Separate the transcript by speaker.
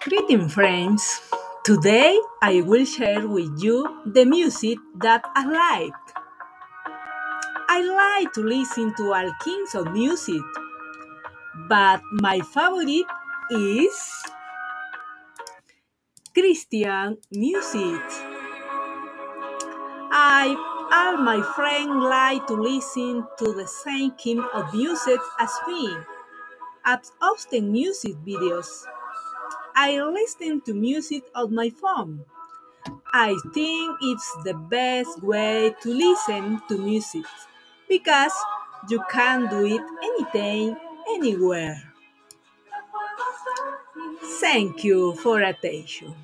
Speaker 1: Greeting friends! Today I will share with you the music that I like. I like to listen to all kinds of music, but my favorite is Christian music. I all my friends like to listen to the same kind of music as me. As often music videos. I listen to music on my phone. I think it's the best way to listen to music because you can do it anytime, anywhere. Thank you for attention.